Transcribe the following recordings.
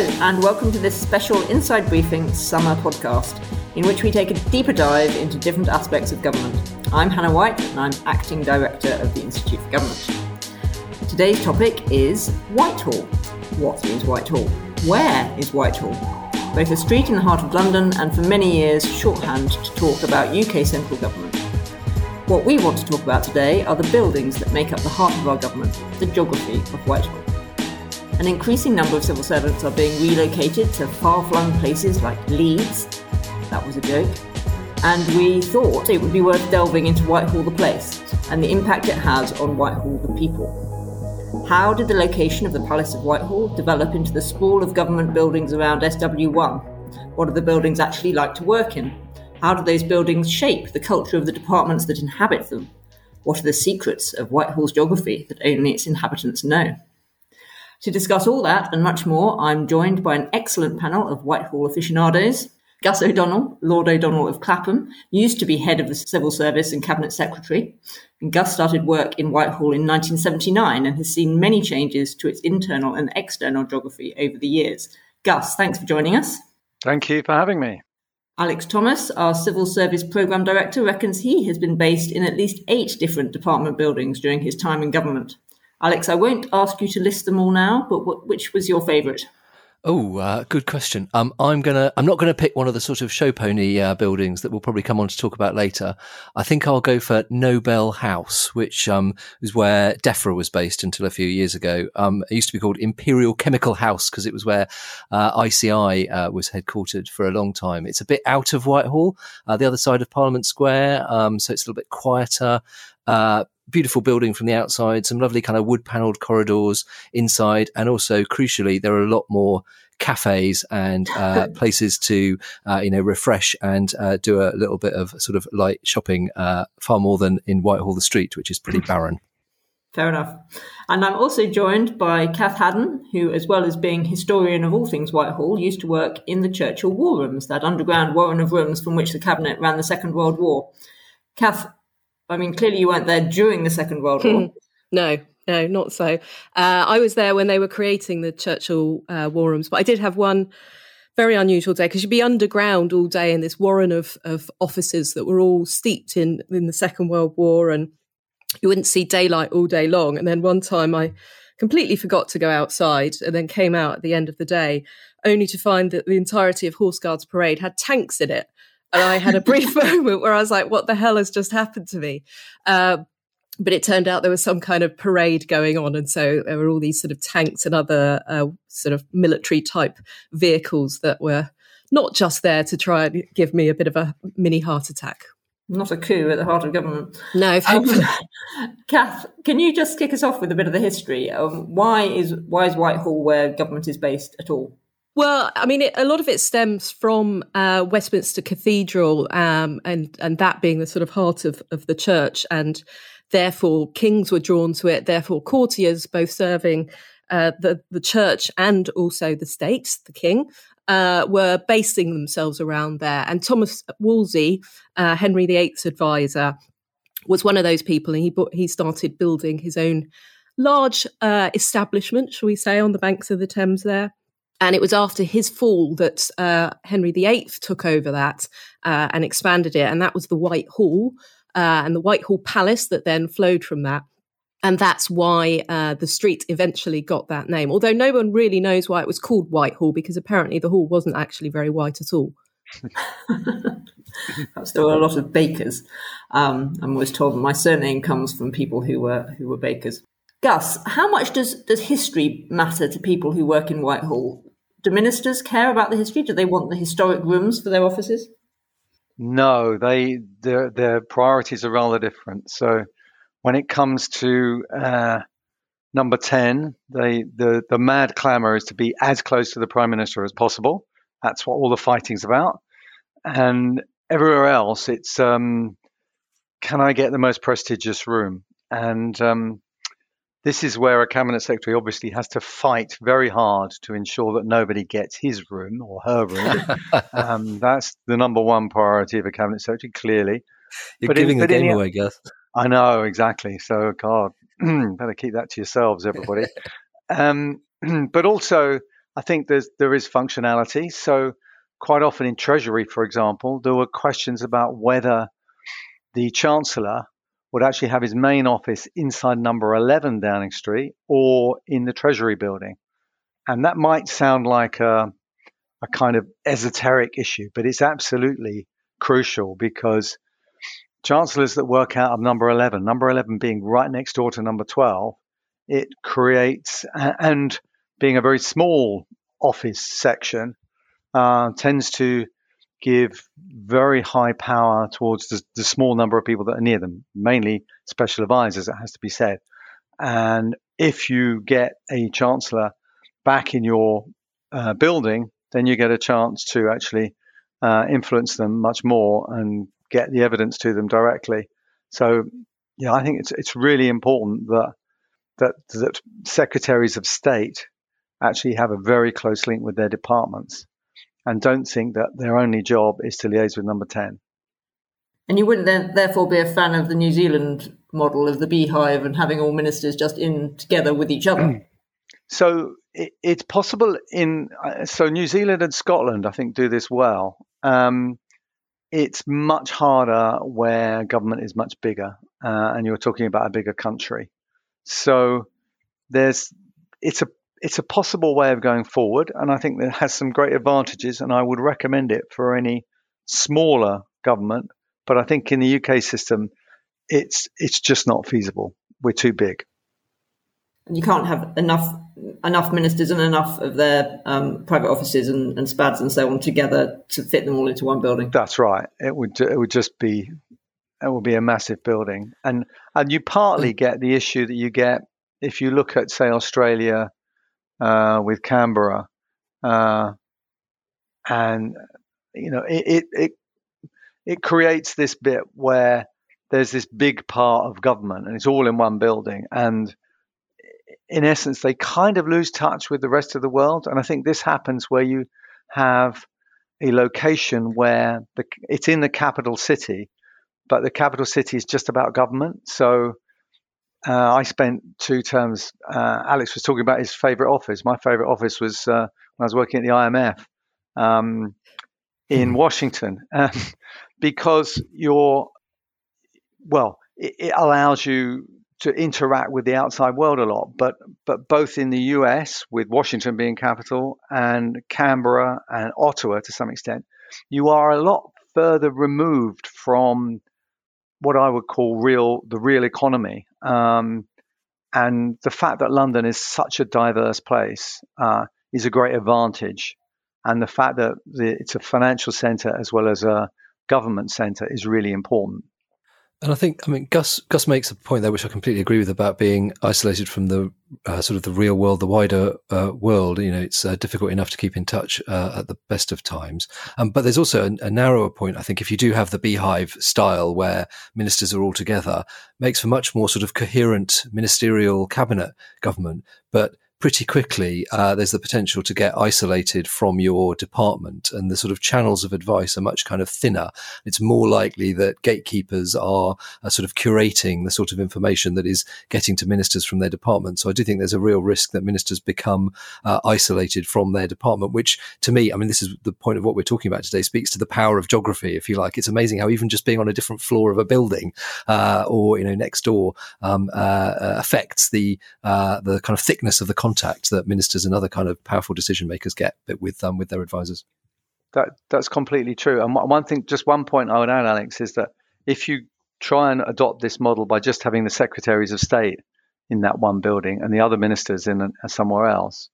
and welcome to this special Inside Briefing summer podcast, in which we take a deeper dive into different aspects of government. I'm Hannah White, and I'm Acting Director of the Institute for Government. Today's topic is Whitehall. What is Whitehall? Where is Whitehall? Both a street in the heart of London and for many years shorthand to talk about UK central government. What we want to talk about today are the buildings that make up the heart of our government, the geography of Whitehall. An increasing number of civil servants are being relocated to far flung places like Leeds. That was a joke. And we thought it would be worth delving into Whitehall the place and the impact it has on Whitehall the people. How did the location of the Palace of Whitehall develop into the sprawl of government buildings around SW1? What are the buildings actually like to work in? How do those buildings shape the culture of the departments that inhabit them? What are the secrets of Whitehall's geography that only its inhabitants know? To discuss all that and much more, I'm joined by an excellent panel of Whitehall aficionados. Gus O'Donnell, Lord O'Donnell of Clapham, used to be head of the Civil Service and Cabinet Secretary. And Gus started work in Whitehall in 1979 and has seen many changes to its internal and external geography over the years. Gus, thanks for joining us. Thank you for having me. Alex Thomas, our Civil Service Programme Director, reckons he has been based in at least eight different department buildings during his time in government. Alex, I won't ask you to list them all now, but which was your favourite? Oh, uh, good question. Um, I'm gonna. I'm not gonna pick one of the sort of show pony uh, buildings that we'll probably come on to talk about later. I think I'll go for Nobel House, which um, is where DEFRA was based until a few years ago. Um, it used to be called Imperial Chemical House because it was where uh, ICI uh, was headquartered for a long time. It's a bit out of Whitehall, uh, the other side of Parliament Square, um, so it's a little bit quieter. Uh, beautiful building from the outside, some lovely kind of wood panelled corridors inside, and also crucially, there are a lot more cafes and uh, places to uh, you know refresh and uh, do a little bit of sort of light shopping uh, far more than in Whitehall the street, which is pretty barren. Fair enough. And I'm also joined by Cath Haddon, who, as well as being historian of all things Whitehall, used to work in the Churchill War Rooms, that underground warren of rooms from which the cabinet ran the Second World War. Cath, I mean, clearly you weren't there during the Second World War. no, no, not so. Uh, I was there when they were creating the Churchill uh, war rooms, but I did have one very unusual day because you'd be underground all day in this warren of, of offices that were all steeped in, in the Second World War and you wouldn't see daylight all day long. And then one time I completely forgot to go outside and then came out at the end of the day only to find that the entirety of Horse Guards Parade had tanks in it and I had a brief moment where I was like, what the hell has just happened to me? Uh, but it turned out there was some kind of parade going on. And so there were all these sort of tanks and other uh, sort of military type vehicles that were not just there to try and give me a bit of a mini heart attack. Not a coup at the heart of government. No, um, Cath, can you just kick us off with a bit of the history? Um, why is why is Whitehall where government is based at all? Well, I mean, it, a lot of it stems from uh, Westminster Cathedral, um, and and that being the sort of heart of of the church, and therefore kings were drawn to it. Therefore, courtiers, both serving uh, the the church and also the state, the king, uh, were basing themselves around there. And Thomas Wolsey, uh, Henry VIII's advisor, was one of those people, and he he started building his own large uh, establishment, shall we say, on the banks of the Thames there. And it was after his fall that uh, Henry VIII took over that uh, and expanded it. And that was the White Hall uh, and the Whitehall Palace that then flowed from that. And that's why uh, the street eventually got that name. Although no one really knows why it was called Whitehall, because apparently the hall wasn't actually very white at all. there were a lot of bakers. Um, I'm always told my surname comes from people who were who were bakers. Gus, how much does does history matter to people who work in Whitehall? Do ministers care about the history? Do they want the historic rooms for their offices? No, they their their priorities are rather different. So when it comes to uh, number ten, they the the mad clamour is to be as close to the prime minister as possible. That's what all the fighting's about. And everywhere else, it's um, can I get the most prestigious room? And um, this is where a cabinet secretary obviously has to fight very hard to ensure that nobody gets his room or her room. um, that's the number one priority of a cabinet secretary, clearly. You're but giving in, the game in, away, Gus. I know exactly. So, God, better keep that to yourselves, everybody. um, but also, I think there's there is functionality. So quite often in Treasury, for example, there were questions about whether the Chancellor would actually have his main office inside number 11 Downing Street or in the Treasury building. And that might sound like a, a kind of esoteric issue, but it's absolutely crucial because chancellors that work out of number 11, number 11 being right next door to number 12, it creates, and being a very small office section, uh, tends to give very high power towards the, the, small number of people that are near them, mainly special advisors, it has to be said. And if you get a chancellor back in your uh, building, then you get a chance to actually uh, influence them much more and get the evidence to them directly. So, yeah, I think it's it's really important that that that secretaries of state actually have a very close link with their departments and don't think that their only job is to liaise with number 10. And you wouldn't then, therefore be a fan of the New Zealand model of the beehive and having all ministers just in together with each other? So it, it's possible in uh, so New Zealand and Scotland, I think, do this well. Um, it's much harder where government is much bigger, uh, and you're talking about a bigger country. So there's it's a it's a possible way of going forward, and I think it has some great advantages, and I would recommend it for any smaller government. But I think in the UK system, it's it's just not feasible. We're too big. You can't have enough enough ministers and enough of their um, private offices and, and SPADs and so on together to fit them all into one building. That's right. It would it would just be it would be a massive building, and and you partly get the issue that you get if you look at say Australia uh, with Canberra, uh, and you know it, it it it creates this bit where there's this big part of government and it's all in one building. And in essence they kind of lose touch with the rest of the world. And i think this happens where you have a location where the, it's in the capital city but the capital city is just about government. So uh, I spent two terms. Uh, Alex was talking about his favorite office. My favorite office was uh, when I was working at the IMF um, in hmm. Washington, um, because you're well, it, it, allows you to interact with the outside world a lot. But but both in the US, with Washington being capital, and Canberra and Ottawa to some extent, you are a lot further removed from what I would call real the real economy. Um, and the fact that London is such a diverse place uh, is a great advantage. And the fact that the, it's a financial centre as well as a government centre is really important. And I think, I mean, Gus Gus makes a point there, which I completely agree with about being isolated from the uh, sort of the real world, the wider uh, world. You know, it's uh, difficult enough to keep in touch uh, at the best of times. Um, but there's also a, a, narrower point. I think if you do have the beehive style where ministers are all together, makes for much more sort of coherent ministerial cabinet government. But pretty quickly, uh, there's the potential to get isolated from your department, and the sort of channels of advice are much kind of thinner. It's more likely that gatekeepers are, are sort of curating the sort of information that is getting to ministers from their department. So I do think there's a real risk that ministers become uh, isolated from their department, which to me, I mean, this is the point of what we're talking about today, speaks to the power of geography, if you like. It's amazing how even just being on a different floor of a building uh, or, you know, next door um, uh, uh, affects the, uh, the kind of thickness of the contact that ministers and other kind of powerful decision makers get with um, with their advisors. That that's completely true. And one thing, just one point I would add, Alex, is that if you try and adopt this model by just having the secretaries of state in that one building and the other ministers in a, somewhere else,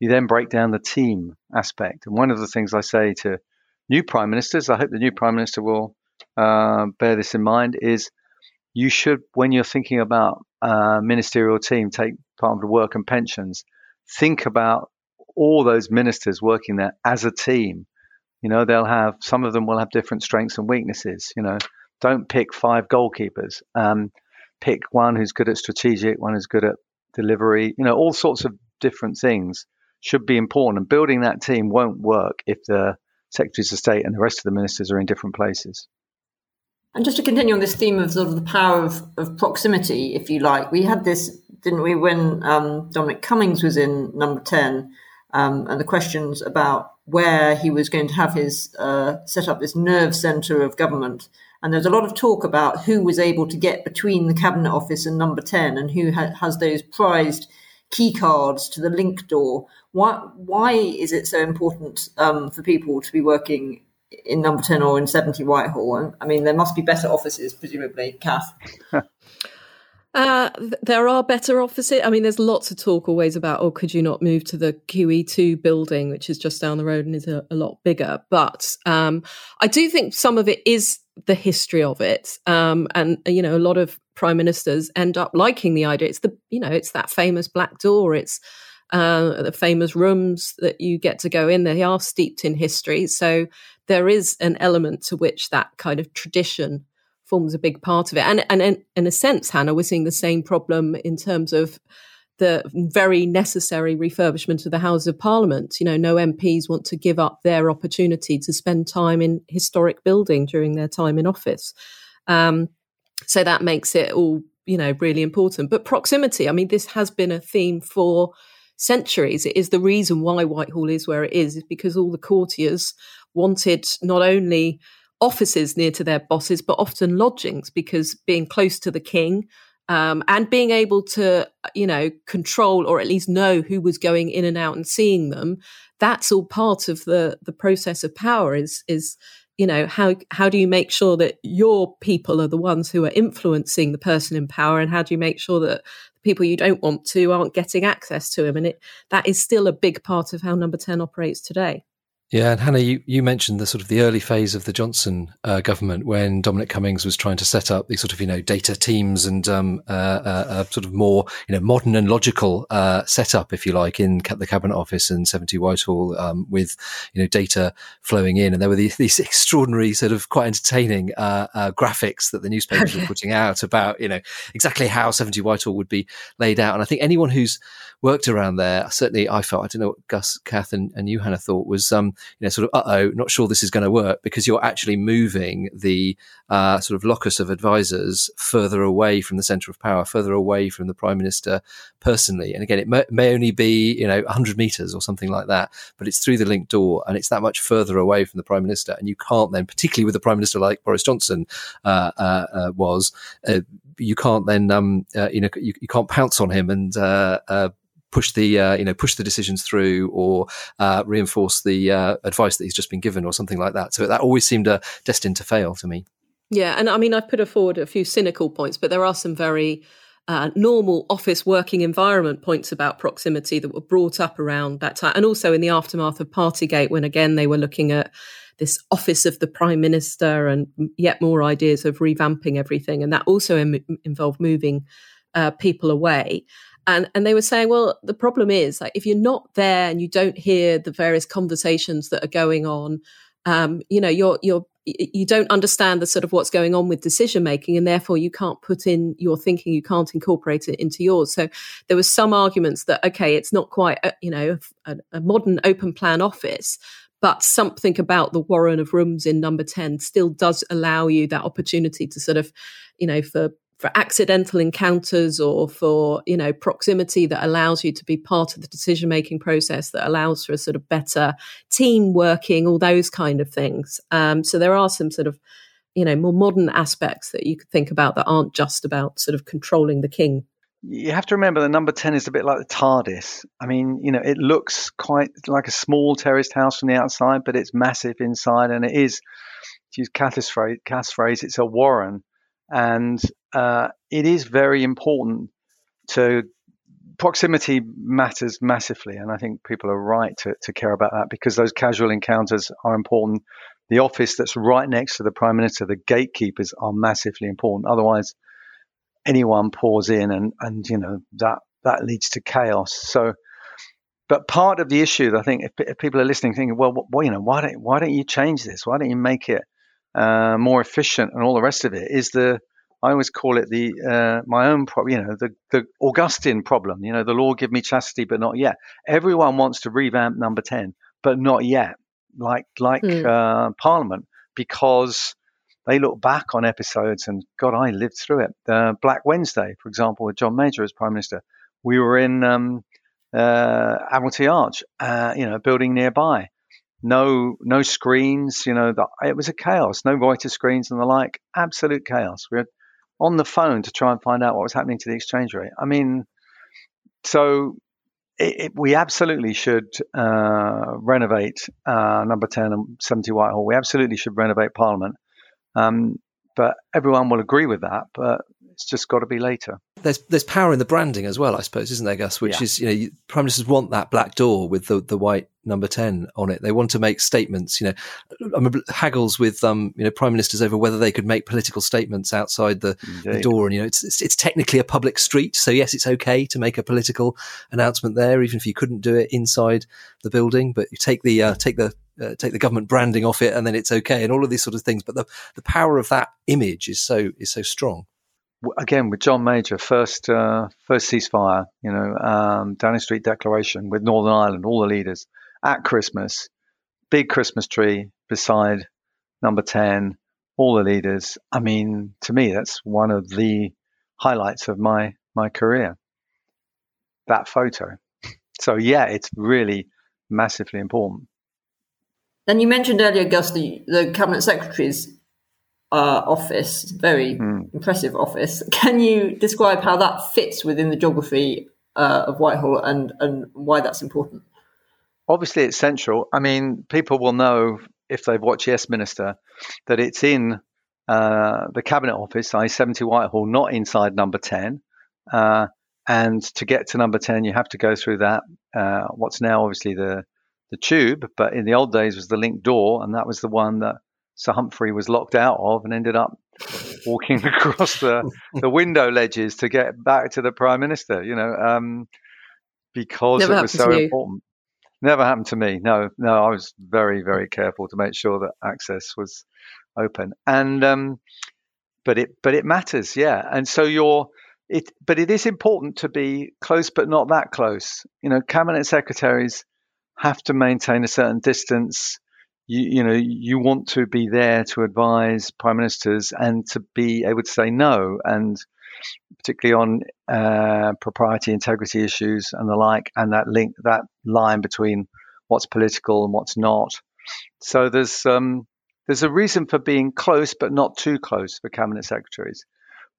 you then break down the team aspect. And one of the things I say to new prime ministers, I hope the new prime minister will uh, bear this in mind, is you should, when you're thinking about uh, ministerial team, take part of work and pensions, think about all those ministers working there as a team. You know, they'll have some of them will have different strengths and weaknesses. You know, don't pick five goalkeepers. Um, pick one who's good at strategic, one who's good at delivery. You know, all sorts of different things should be important. And building that team won't work if the secretaries of state and the rest of the ministers are in different places. And just to continue on this theme of sort of the power of, of proximity, if you like, we had this, didn't we, when um, Dominic Cummings was in number 10, um, and the questions about where he was going to have his uh, set up this nerve centre of government. And there's a lot of talk about who was able to get between the cabinet office and number 10 and who ha- has those prized key cards to the link door. Why, why is it so important um, for people to be working in number 10 or in 70 Whitehall? I mean, there must be better offices, presumably, Cath. Uh, there are better offices. I mean, there's lots of talk always about, oh, could you not move to the QE2 building, which is just down the road and is a, a lot bigger. But um, I do think some of it is the history of it. Um, and, you know, a lot of prime ministers end up liking the idea. It's the, you know, it's that famous black door. It's uh, the famous rooms that you get to go in. They are steeped in history. So there is an element to which that kind of tradition forms a big part of it. And, and in, in a sense, Hannah, we're seeing the same problem in terms of the very necessary refurbishment of the Houses of Parliament. You know, no MPs want to give up their opportunity to spend time in historic building during their time in office. Um, so that makes it all, you know, really important. But proximity, I mean, this has been a theme for centuries. It is the reason why Whitehall is where it is, is because all the courtiers wanted not only offices near to their bosses, but often lodgings because being close to the king um, and being able to, you know, control or at least know who was going in and out and seeing them, that's all part of the the process of power. Is is you know how how do you make sure that your people are the ones who are influencing the person in power, and how do you make sure that people you don't want to aren't getting access to him? And it that is still a big part of how Number Ten operates today. Yeah, and Hannah, you, you mentioned the sort of the early phase of the Johnson uh, government when Dominic Cummings was trying to set up these sort of you know data teams and um, uh, uh, uh sort of more you know modern and logical uh, setup, if you like, in the cabinet office and seventy Whitehall um, with you know data flowing in, and there were these, these extraordinary sort of quite entertaining uh, graphics that the newspapers were putting out about you know exactly how seventy Whitehall would be laid out, and I think anyone who's worked around there, certainly I felt, I don't know what Gus, Cath, and, and you, Hannah, thought was, um, you know, sort of, uh oh, not sure this is going to work because you're actually moving the uh, sort of locus of advisors further away from the centre of power, further away from the prime minister personally. And again, it may, may only be, you know, 100 metres or something like that, but it's through the link door and it's that much further away from the prime minister. And you can't then, particularly with a prime minister like Boris Johnson uh, uh, uh was, uh, you can't then, um, uh, you know, you, you, can't pounce on him and push the uh, you know push the decisions through or uh, reinforce the uh, advice that he's just been given or something like that. So that always seemed uh, destined to fail to me. Yeah, and I mean I've put forward a few cynical points, but there are some very uh, normal office working environment points about proximity that were brought up around that time, and also in the aftermath of Partygate, when again they were looking at this office of the prime minister and yet more ideas of revamping everything, and that also Im- involved moving uh, people away and and they were saying well the problem is like if you're not there and you don't hear the various conversations that are going on um, you know you're you're you don't understand the sort of what's going on with decision making and therefore you can't put in your thinking you can't incorporate it into yours. So there was some arguments that okay it's not quite a, you know a, a modern open plan office but something about the warren of rooms in number 10 still does allow you that opportunity to sort of you know for for accidental encounters or for you know proximity that allows you to be part of the decision making process that allows for a sort of better team working all those kind of things um, so there are some sort of you know more modern aspects that you could think about that aren't just about sort of controlling the king you have to remember the number 10 is a bit like the TARDIS. I mean, you know, it looks quite like a small terraced house from the outside, but it's massive inside. And it is, to use phrase, Cath's phrase it's a warren. And uh, it is very important to proximity matters massively, and I think people are right to, to care about that because those casual encounters are important. The office that's right next to the prime minister, the gatekeepers, are massively important. Otherwise, anyone pours in, and and you know that that leads to chaos. So, but part of the issue, I think, if, if people are listening, thinking, well, well, you know, why don't why don't you change this? Why don't you make it uh, more efficient and all the rest of it? Is the I always call it the uh, my own problem. You know, the the Augustine problem. You know, the law give me chastity, but not yet. Everyone wants to revamp Number Ten, but not yet. Like like mm. uh, Parliament, because they look back on episodes and God, I lived through it. Uh, Black Wednesday, for example, with John Major as Prime Minister, we were in um, uh, Admiralty Arch, uh, you know, building nearby. No, no screens. You know, the, it was a chaos. No Reuters screens and the like. Absolute chaos. We were on the phone to try and find out what was happening to the exchange rate. I mean, so it, it, we absolutely should uh, renovate uh, number 10 and 70 Whitehall. We absolutely should renovate Parliament. Um, but everyone will agree with that. But it's just got to be later. There's there's power in the branding as well, I suppose, isn't there, Gus? Which yeah. is you know, you, prime ministers want that black door with the, the white number ten on it. They want to make statements. You know, I remember haggles with um you know prime ministers over whether they could make political statements outside the, the door. And you know, it's, it's, it's technically a public street, so yes, it's okay to make a political announcement there, even if you couldn't do it inside the building. But you take the uh, take the uh, take the government branding off it, and then it's okay, and all of these sort of things. But the the power of that image is so is so strong again with John Major, first uh, first ceasefire, you know, um, Downing Street Declaration with Northern Ireland, all the leaders at Christmas, big Christmas tree beside number ten, all the leaders. I mean, to me, that's one of the highlights of my my career. That photo. So yeah, it's really massively important. And you mentioned earlier, Gus, the, the cabinet secretaries uh, office, very mm. impressive office. Can you describe how that fits within the geography uh, of Whitehall and, and why that's important? Obviously, it's central. I mean, people will know if they've watched Yes Minister that it's in uh, the Cabinet Office, I 70 Whitehall, not inside number 10. Uh, and to get to number 10, you have to go through that, uh, what's now obviously the, the tube, but in the old days was the link door, and that was the one that Sir Humphrey was locked out of and ended up walking across the, the window ledges to get back to the Prime Minister, you know, um, because Never it was so important. Never happened to me. No, no, I was very, very careful to make sure that access was open. And, um, but it, but it matters, yeah. And so you're, it, but it is important to be close, but not that close. You know, cabinet secretaries have to maintain a certain distance you, you know you want to be there to advise prime ministers and to be able to say no and particularly on uh, propriety integrity issues and the like and that link that line between what's political and what's not. So there's um, there's a reason for being close but not too close for cabinet secretaries.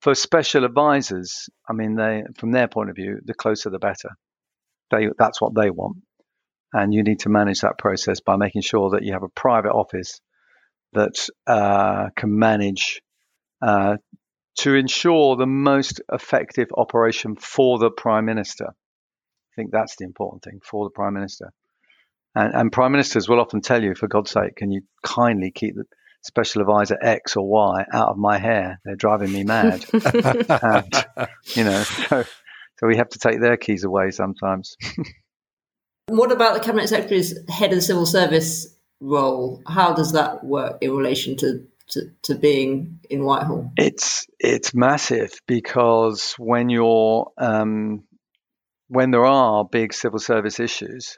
For special advisors i mean they from their point of view the closer the better. They that's what they want and you need to manage that process by making sure that you have a private office that uh, can manage uh, to ensure the most effective operation for the prime minister. I think that's the important thing for the prime minister. And, and prime ministers will often tell you, for God's sake, can you kindly keep the special advisor X or Y out of my hair? They're driving me mad. and, you know, so, so we have to take their keys away sometimes. What about the cabinet secretary's head of the civil service role? How does that work in relation to, to, to being in Whitehall? It's it's massive because when you're um, when there are big civil service issues,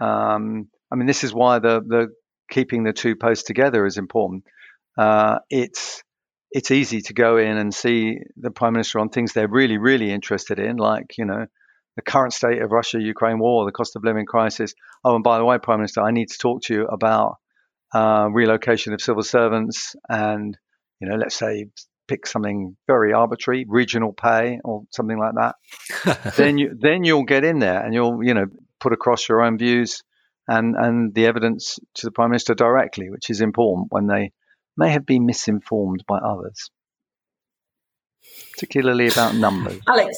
um, I mean, this is why the the keeping the two posts together is important. Uh, it's it's easy to go in and see the prime minister on things they're really really interested in, like you know the current state of Russia Ukraine war, the cost of living crisis. Oh, and by the way, Prime Minister, I need to talk to you about uh, relocation of civil servants and, you know, let's say pick something very arbitrary, regional pay or something like that. then you then you'll get in there and you'll you know put across your own views and and the evidence to the Prime Minister directly, which is important when they may have been misinformed by others, particularly about numbers. Alex,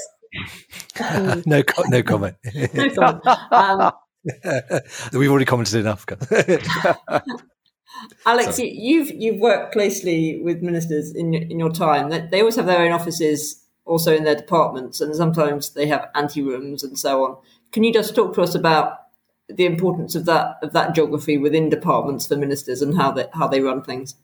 no, no comment. no comment. Um, We've already commented enough. Alex, Sorry. you've you've worked closely with ministers in in your time. They always have their own offices, also in their departments, and sometimes they have ante rooms and so on. Can you just talk to us about the importance of that of that geography within departments for ministers and how they how they run things?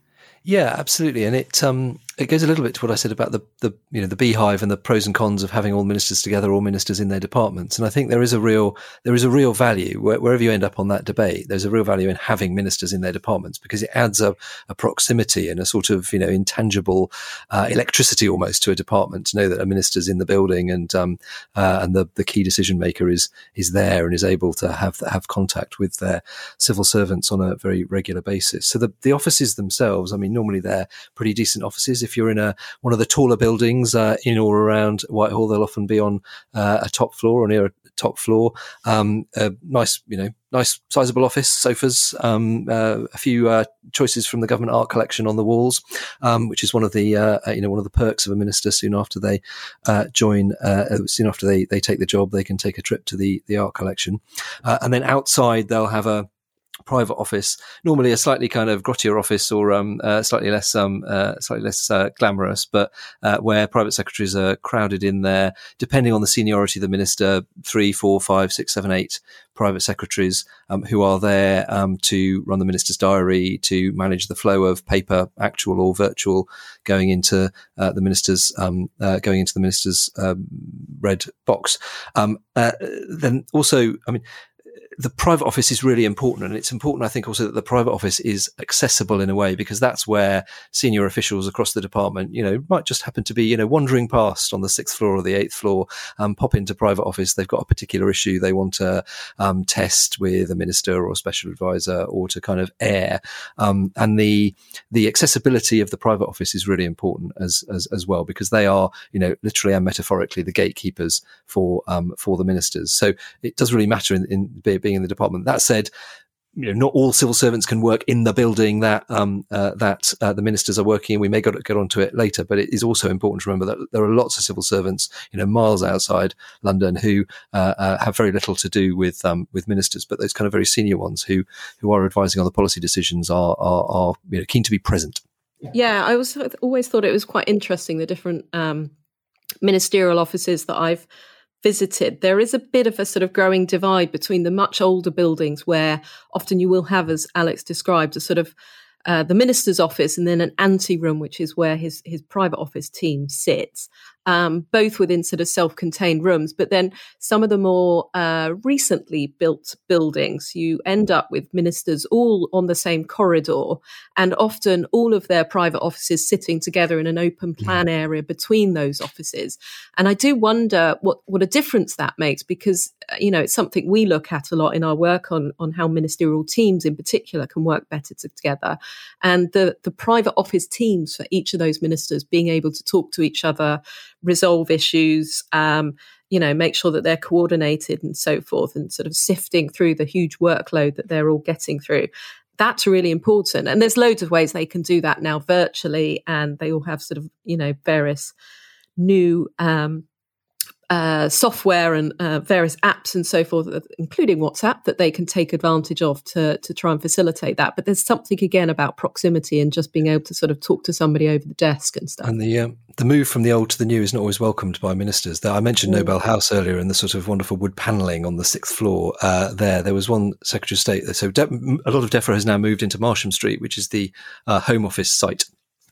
Yeah, absolutely. And it um, it goes a little bit to what I said about the, the you know the beehive and the pros and cons of having all ministers together, all ministers in their departments. And I think there is a real there is a real value wherever you end up on that debate. There's a real value in having ministers in their departments because it adds a, a proximity and a sort of you know intangible uh, electricity almost to a department to know that a minister's in the building and um, uh, and the, the key decision maker is is there and is able to have have contact with their civil servants on a very regular basis. So the the offices themselves, I mean, normally they're pretty decent offices. If you're in a one of the taller buildings uh, in or around Whitehall, they'll often be on uh, a top floor or near a top floor. Um, a nice, you know, nice sizable office, sofas, um, uh, a few uh, choices from the government art collection on the walls, um, which is one of the uh, you know one of the perks of a minister. Soon after they uh, join, uh, soon after they they take the job, they can take a trip to the the art collection, uh, and then outside they'll have a private office, normally a slightly kind of grottier office or um, uh, slightly less um, uh, slightly less uh, glamorous, but uh, where private secretaries are crowded in there, depending on the seniority of the minister, three, four, five, six, seven, eight private secretaries um, who are there um, to run the minister's diary, to manage the flow of paper, actual or virtual, going into uh, the minister's um, uh, going into the minister's um, red box. Um, then also, I mean the private office is really important. And it's important, I think, also that the private office is accessible in a way because that's where senior officials across the department, you know, might just happen to be, you know, wandering past on the sixth floor or the eighth floor, um, pop into private office. They've got a particular issue they want to um, test with a minister or a special advisor or to kind of air. Um, and the the accessibility of the private office is really important as, as, as well because they are, you know, literally and metaphorically the gatekeepers for um, for the ministers. So it does really matter in, in being being in the department. That said, you know, not all civil servants can work in the building that um, uh, that uh, the ministers are working in. We may get, get onto it later, but it is also important to remember that there are lots of civil servants, you know, miles outside London who uh, uh have very little to do with um, with ministers. But those kind of very senior ones who who are advising on the policy decisions are are, are you know, keen to be present. Yeah, I was always thought it was quite interesting the different um, ministerial offices that I've visited, there is a bit of a sort of growing divide between the much older buildings where often you will have, as Alex described, a sort of uh, the minister's office and then an ante room, which is where his his private office team sits um, both within sort of self-contained rooms. But then some of the more uh, recently built buildings, you end up with ministers all on the same corridor, and often all of their private offices sitting together in an open plan area between those offices. And I do wonder what what a difference that makes because uh, you know it's something we look at a lot in our work on on how ministerial teams in particular can work better together, and the the private office teams for each of those ministers being able to talk to each other resolve issues, um, you know, make sure that they're coordinated and so forth, and sort of sifting through the huge workload that they're all getting through. That's really important. And there's loads of ways they can do that now virtually, and they all have sort of, you know, various new um, uh, software and uh, various apps and so forth, including WhatsApp, that they can take advantage of to to try and facilitate that. But there's something again about proximity and just being able to sort of talk to somebody over the desk and stuff. And the um, the move from the old to the new is not always welcomed by ministers. Though I mentioned mm. Nobel House earlier and the sort of wonderful wood panelling on the sixth floor. Uh, there, there was one Secretary of State. So De- a lot of DEFRA has now moved into Marsham Street, which is the uh, Home Office site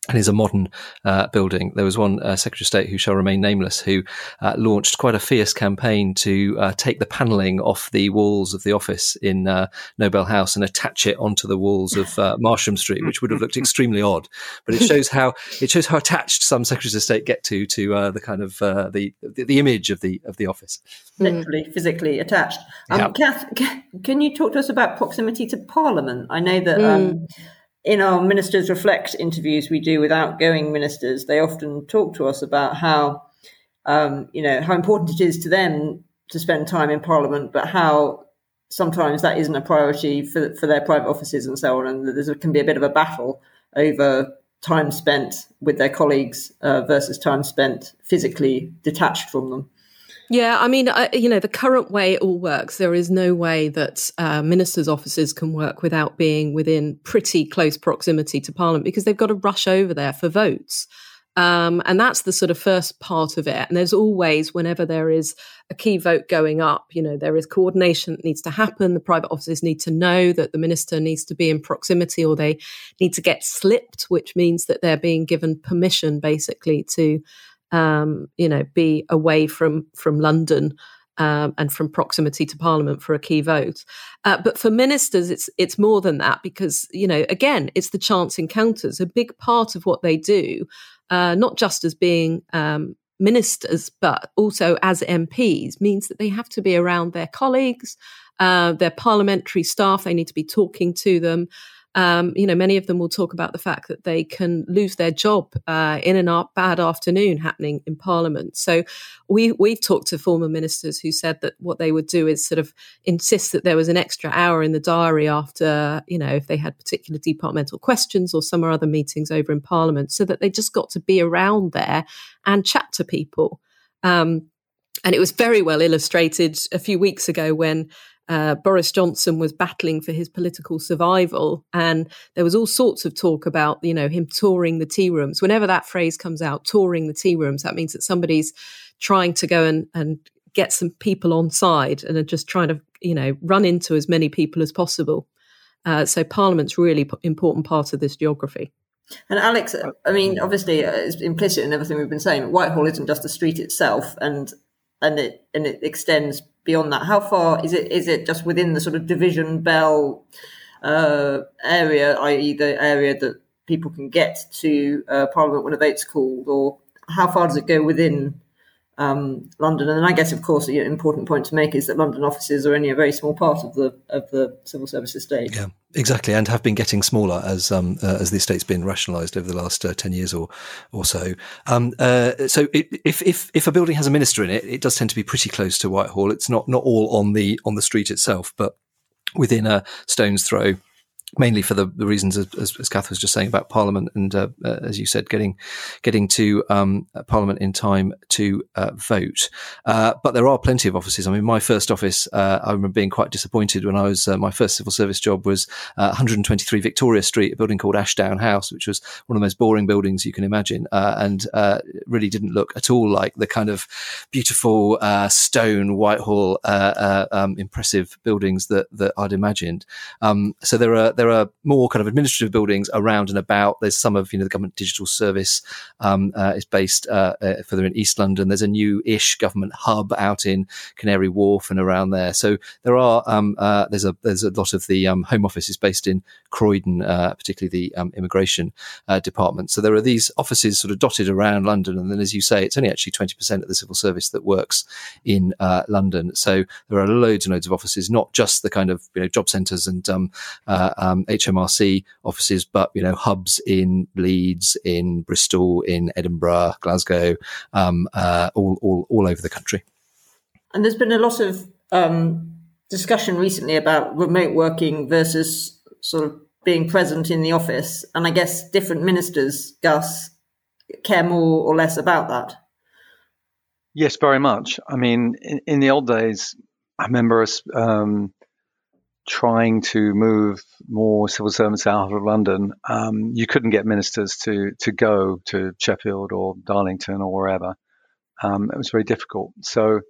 and is a modern uh, building. There was one uh, Secretary of State who shall remain nameless who uh, launched quite a fierce campaign to uh, take the panelling off the walls of the office in uh, Nobel House and attach it onto the walls of uh, Marsham Street, which would have looked extremely odd. But it shows how it shows how attached some Secretaries of State get to to the kind of the, the, the image of the of the office. Literally, physically attached. Um, yeah. Cath, can you talk to us about proximity to Parliament? I know that. Mm. In our Ministers Reflect interviews we do with outgoing ministers, they often talk to us about how, um, you know, how important it is to them to spend time in Parliament, but how sometimes that isn't a priority for for their private offices and so on, and there can be a bit of a battle over time spent with their colleagues uh, versus time spent physically detached from them. Yeah, I mean, I, you know, the current way it all works, there is no way that uh, ministers' offices can work without being within pretty close proximity to Parliament because they've got to rush over there for votes. Um, and that's the sort of first part of it. And there's always, whenever there is a key vote going up, you know, there is coordination that needs to happen. The private offices need to know that the minister needs to be in proximity or they need to get slipped, which means that they're being given permission basically to, um, you know, be away from, from London. Um, and from proximity to Parliament for a key vote. Uh, but for ministers, it's it's more than that because you know again, it's the chance encounters. A big part of what they do uh, not just as being um, ministers, but also as MPs, means that they have to be around their colleagues, uh, their parliamentary staff. They need to be talking to them. Um, you know, many of them will talk about the fact that they can lose their job uh, in a bad afternoon happening in Parliament. So we we've talked to former ministers who said that what they would do is sort of insist that there was an extra hour in the diary after, you know, if they had particular departmental questions or some or other meetings over in Parliament, so that they just got to be around there and chat to people. Um, and it was very well illustrated a few weeks ago when uh, Boris Johnson was battling for his political survival, and there was all sorts of talk about you know him touring the tea rooms. Whenever that phrase comes out, touring the tea rooms, that means that somebody's trying to go and, and get some people on side and are just trying to you know run into as many people as possible. Uh, so Parliament's really p- important part of this geography. And Alex, I mean, obviously, uh, it's implicit in everything we've been saying. Whitehall isn't just the street itself, and and it and it extends beyond that? How far is it? Is it just within the sort of division bell uh, area, i.e., the area that people can get to uh, Parliament when a vote's called, or how far does it go within um, London? And I guess, of course, the important point to make is that London offices are only a very small part of the of the civil service estate. Yeah, exactly, and have been getting smaller as um, uh, as the estate's been rationalised over the last uh, ten years or or so. Um, uh, so, it, if if if a building has a minister in it, it does tend to be pretty close to Whitehall. It's not not all on the on the street itself, but within a stone's throw mainly for the, the reasons as, as, Cath was just saying about Parliament and uh, uh, as you said, getting getting to um, Parliament in time to uh, vote. Uh, but there are plenty of offices. I mean, my first office, uh, I remember being quite disappointed when I was uh, my first civil service job was 123 Victoria Street, a building called Ashdown House, which was one of the most boring buildings you can imagine, and really didn't look at all like the kind of beautiful stone Whitehall um, impressive buildings that that I'd imagined. Um, so there are there are more kind of administrative buildings around and about. There's some of you know the government digital service um, uh, is based uh, uh, further in East London. There's a new-ish government hub out in Canary Wharf and around there. So there are um, uh, there's a there's a lot of the um, Home Office is based in Croydon, uh, particularly the um, immigration uh, department. So there are these offices sort of dotted around London, and then as you say, it's only actually 20% of the civil service that works in London. So there are loads and loads of offices, not just the kind of you know job centres and um, um, HMRC offices, but you know hubs in Leeds, in Bristol, in Edinburgh, Glasgow, um, uh, all, all all over the country. And there's been a lot of um, discussion recently about remote working versus sort of being present in the office, and I guess different ministers, Gus, care more or less about that. Yes, very much. I mean, in, in the old days, I remember us um, trying to move more civil servants out of London, um, you couldn't get ministers to to go to Sheffield or Darlington or wherever. Um, it was very difficult. So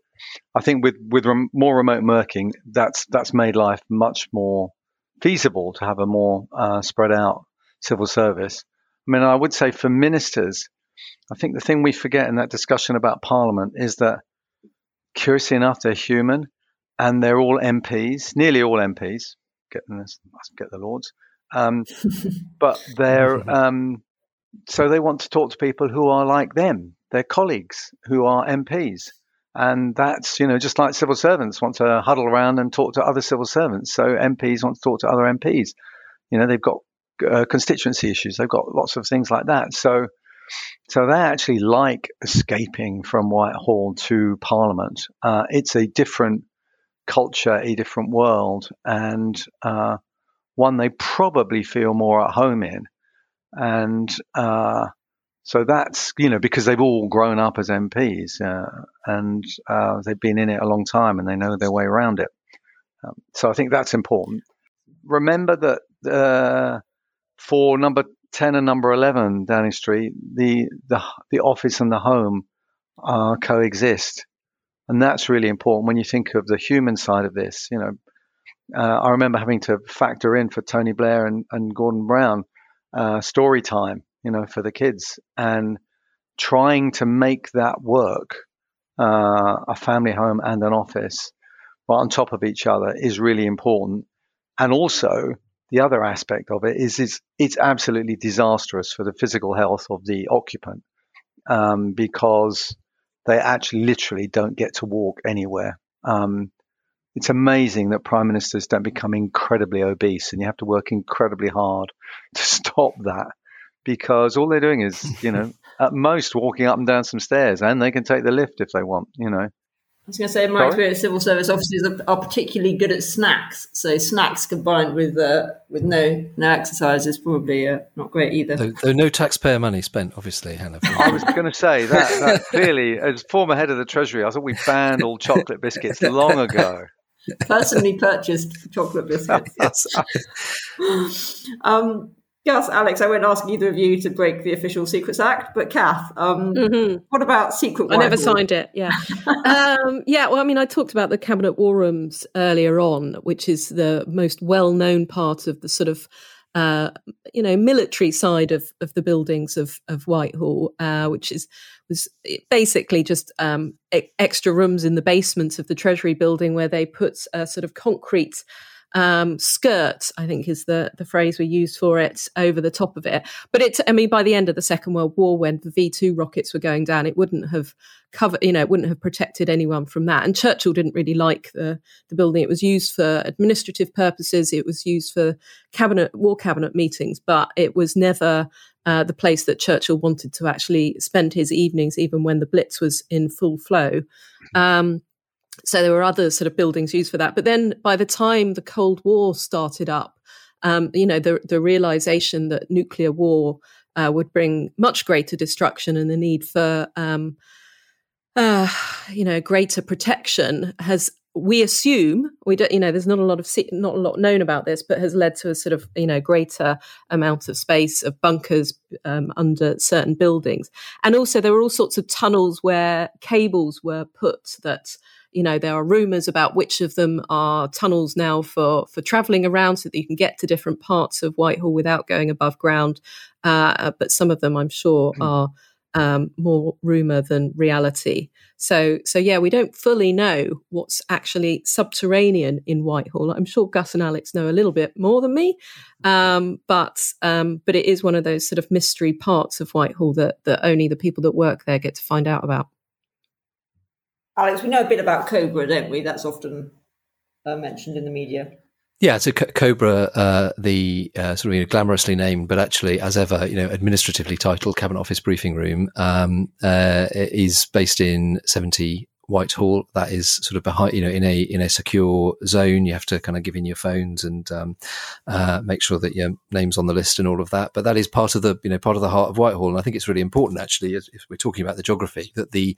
I think with with rem- more remote working, that's that's made life much more feasible to have a more uh, spread out civil service. I mean, I would say for ministers, I think the thing we forget in that discussion about Parliament is that, curiously enough, they're human and they're all MPs, nearly all MPs. Get, get the Lords, um, but they're um, so they want to talk to people who are like them, their colleagues who are MPs, and that's you know just like civil servants want to huddle around and talk to other civil servants. So MPs want to talk to other MPs. You know they've got uh, constituency issues, they've got lots of things like that. So so they actually like escaping from Whitehall to Parliament. Uh, it's a different culture, a different world, and uh, one they probably feel more at home in. And uh, so that's, you know, because they've all grown up as MPs uh, and uh, they've been in it a long time and they know their way around it. Um, so I think that's important. Remember that uh, for number 10 and number 11 Downing Street, the, the, the office and the home uh, coexist. And that's really important when you think of the human side of this. You know, uh, I remember having to factor in for Tony Blair and, and Gordon Brown uh, story time, you know, for the kids and trying to make that work, uh, a family home and an office, right on top of each other is really important. And also, the other aspect of it is it's, it's absolutely disastrous for the physical health of the occupant um, because they actually literally don't get to walk anywhere. Um, it's amazing that prime ministers don't become incredibly obese and you have to work incredibly hard to stop that because all they're doing is, you know, at most walking up and down some stairs and they can take the lift if they want, you know. I was going to say, in my Sorry? experience, civil service officers are, are, particularly good at snacks. So snacks combined with uh, with no no exercise is probably uh, not great either. Though, though, no taxpayer money spent, obviously, Hannah. I was going to say that, that clearly, as former head of the Treasury, I thought we banned all chocolate biscuits long ago. Personally purchased chocolate biscuits. um, Gus, Alex, I won't ask either of you to break the Official Secrets Act, but Cath, um, mm-hmm. what about secret? War? I never signed it. Yeah, um, yeah. Well, I mean, I talked about the Cabinet War Rooms earlier on, which is the most well-known part of the sort of uh, you know military side of of the buildings of of Whitehall, uh, which is was basically just um, extra rooms in the basements of the Treasury building where they put a sort of concrete um, skirt, I think is the, the phrase we use for it, over the top of it. But it's, I mean, by the end of the Second World War, when the V 2 rockets were going down, it wouldn't have covered, you know, it wouldn't have protected anyone from that. And Churchill didn't really like the, the building. It was used for administrative purposes, it was used for cabinet, war cabinet meetings, but it was never uh, the place that Churchill wanted to actually spend his evenings, even when the Blitz was in full flow. Um, so there were other sort of buildings used for that. But then by the time the Cold War started up, um, you know, the, the realization that nuclear war uh, would bring much greater destruction and the need for, um, uh, you know, greater protection has we assume we don't you know there's not a lot of not a lot known about this but has led to a sort of you know greater amount of space of bunkers um, under certain buildings and also there were all sorts of tunnels where cables were put that you know there are rumors about which of them are tunnels now for for traveling around so that you can get to different parts of whitehall without going above ground. Uh, but some of them i'm sure mm. are um, more rumor than reality. So so yeah we don't fully know what's actually subterranean in whitehall. I'm sure gus and alex know a little bit more than me um, but um, but it is one of those sort of mystery parts of whitehall that that only the people that work there get to find out about Alex, we know a bit about Cobra, don't we? That's often uh, mentioned in the media. Yeah, so Cobra, uh, the uh, sort of you know, glamorously named, but actually, as ever, you know, administratively titled Cabinet Office Briefing Room, um, uh, is based in 70 Whitehall. That is sort of behind, you know, in a in a secure zone. You have to kind of give in your phones and um, uh, make sure that your name's on the list and all of that. But that is part of the you know part of the heart of Whitehall, and I think it's really important actually, if we're talking about the geography, that the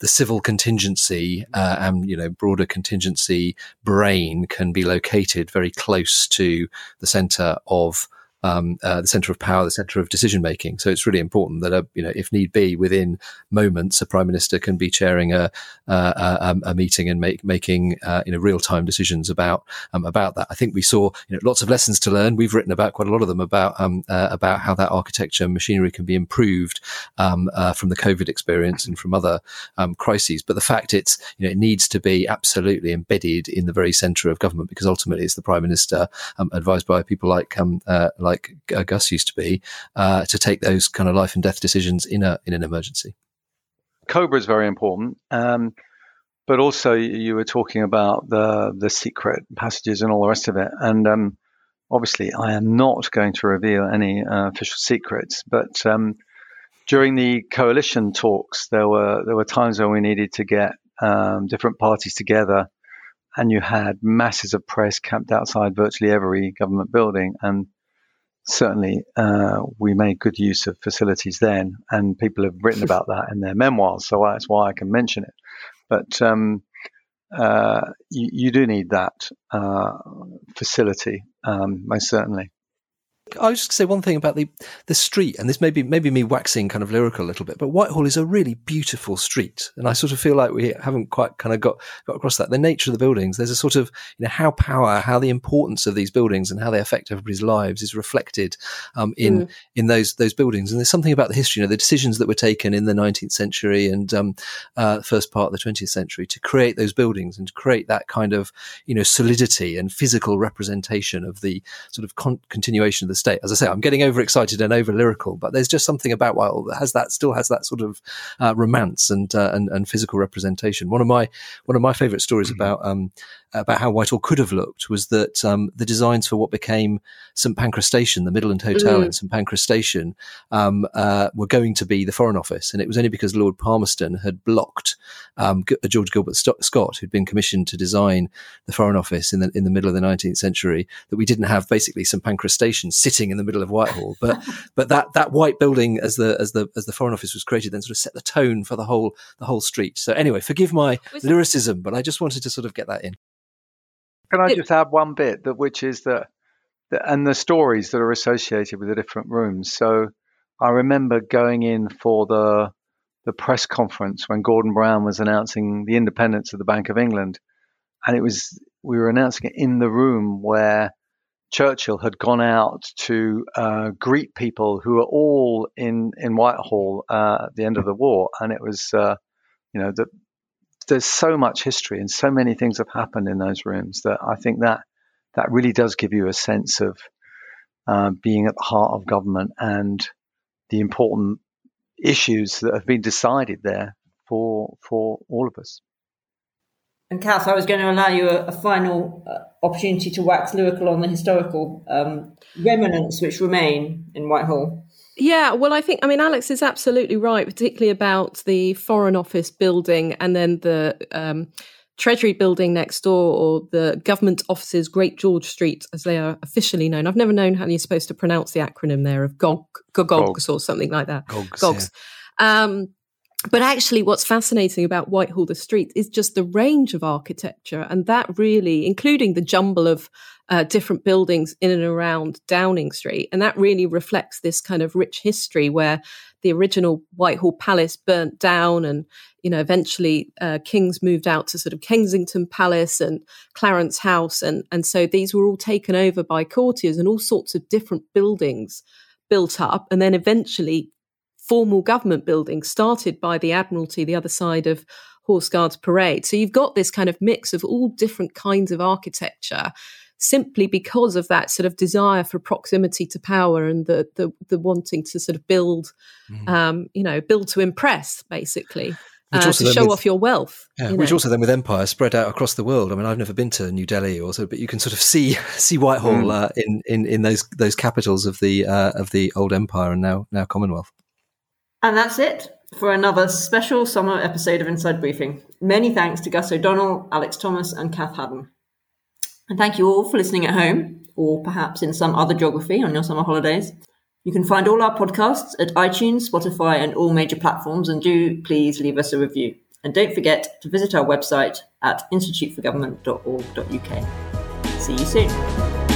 the civil contingency uh, and you know broader contingency brain can be located very close to the centre of um, uh, the center of power, the center of decision making. So it's really important that, you know, if need be, within moments, a prime minister can be chairing a a, a meeting and make, making uh, you know real time decisions about um, about that. I think we saw you know lots of lessons to learn. We've written about quite a lot of them about um, uh, about how that architecture and machinery can be improved um, uh, from the COVID experience and from other um, crises. But the fact it's you know it needs to be absolutely embedded in the very center of government because ultimately it's the prime minister um, advised by people like uh, like like uh, Gus used to be, uh, to take those kind of life and death decisions in a in an emergency. Cobra is very important, um, but also you were talking about the the secret passages and all the rest of it, and um, obviously I am not going to reveal any uh, official secrets, but um, during the coalition talks, there were there were times when we needed to get um, different parties together, and you had masses of press camped outside virtually every government building, and certainly uh, we made good use of facilities then, and people have written about that in their memoirs. So that's why I can mention it. But um, uh, you, you, do need that uh, facility, um, most certainly. I was just say one thing about the the street, and this may be maybe me waxing kind of lyrical a little bit, but Whitehall is a really beautiful street, and I sort of feel like we haven't quite kind of got got across that. The nature of the buildings, there's a sort of you know how power, how the importance of these buildings and how they affect everybody's lives is reflected um, in mm. in those those buildings. And there's something about the history, you know, the decisions that were taken in the 19th century and um, uh, first part of the 20th century to create those buildings and to create that kind of you know solidity and physical representation of the sort of con- continuation of the state. As I say, I'm getting overexcited and over lyrical, but there's just something about Whitehall that has that still has that sort of uh, romance and, uh, and and physical representation. One of my one of my favourite stories mm-hmm. about um, about how Whitehall could have looked was that um, the designs for what became St Pancras Station, the Midland Hotel mm. in St Pancras Station, um, uh, were going to be the Foreign Office, and it was only because Lord Palmerston had blocked um, uh, George Gilbert Scott, who'd been commissioned to design the Foreign Office in the in the middle of the 19th century, that we didn't have basically St Pancras Station sitting in the middle of Whitehall. But but that that white building as the as the as the Foreign Office was created then sort of set the tone for the whole the whole street. So anyway, forgive my lyricism, but I just wanted to sort of get that in. Can I just add one bit that which is that, that and the stories that are associated with the different rooms. So I remember going in for the the press conference when Gordon Brown was announcing the independence of the Bank of England, and it was we were announcing it in the room where Churchill had gone out to uh, greet people who were all in in Whitehall uh, at the end of the war, and it was uh, you know the there's so much history and so many things have happened in those rooms that I think that that really does give you a sense of uh, being at the heart of government and the important issues that have been decided there for for all of us. And Cath, I was going to allow you a, a final uh, opportunity to wax lyrical on the historical um, remnants which remain in Whitehall. Yeah, well, I think, I mean, Alex is absolutely right, particularly about the Foreign Office building and then the um, Treasury building next door or the government offices, Great George Street, as they are officially known. I've never known how you're supposed to pronounce the acronym there of GOG, GOGs or something like that. GOGs. GOGs. Yeah. Um, but actually, what's fascinating about Whitehall, the street, is just the range of architecture. And that really, including the jumble of uh, different buildings in and around Downing Street. And that really reflects this kind of rich history where the original Whitehall Palace burnt down and, you know, eventually uh, Kings moved out to sort of Kensington Palace and Clarence House. And, and so these were all taken over by courtiers and all sorts of different buildings built up. And then eventually formal government buildings started by the Admiralty, the other side of Horse Guards Parade. So you've got this kind of mix of all different kinds of architecture simply because of that sort of desire for proximity to power and the the, the wanting to sort of build, mm. um, you know, build to impress, basically. Uh, to show with, off your wealth, yeah, you which also then with empire spread out across the world. I mean, I've never been to New Delhi or so, but you can sort of see see Whitehall mm. uh, in, in in those those capitals of the uh, of the old empire and now now Commonwealth. And that's it for another special summer episode of Inside Briefing. Many thanks to Gus O'Donnell, Alex Thomas, and Cath Haddon. And thank you all for listening at home, or perhaps in some other geography on your summer holidays. You can find all our podcasts at iTunes, Spotify, and all major platforms, and do please leave us a review. And don't forget to visit our website at instituteforgovernment.org.uk. See you soon.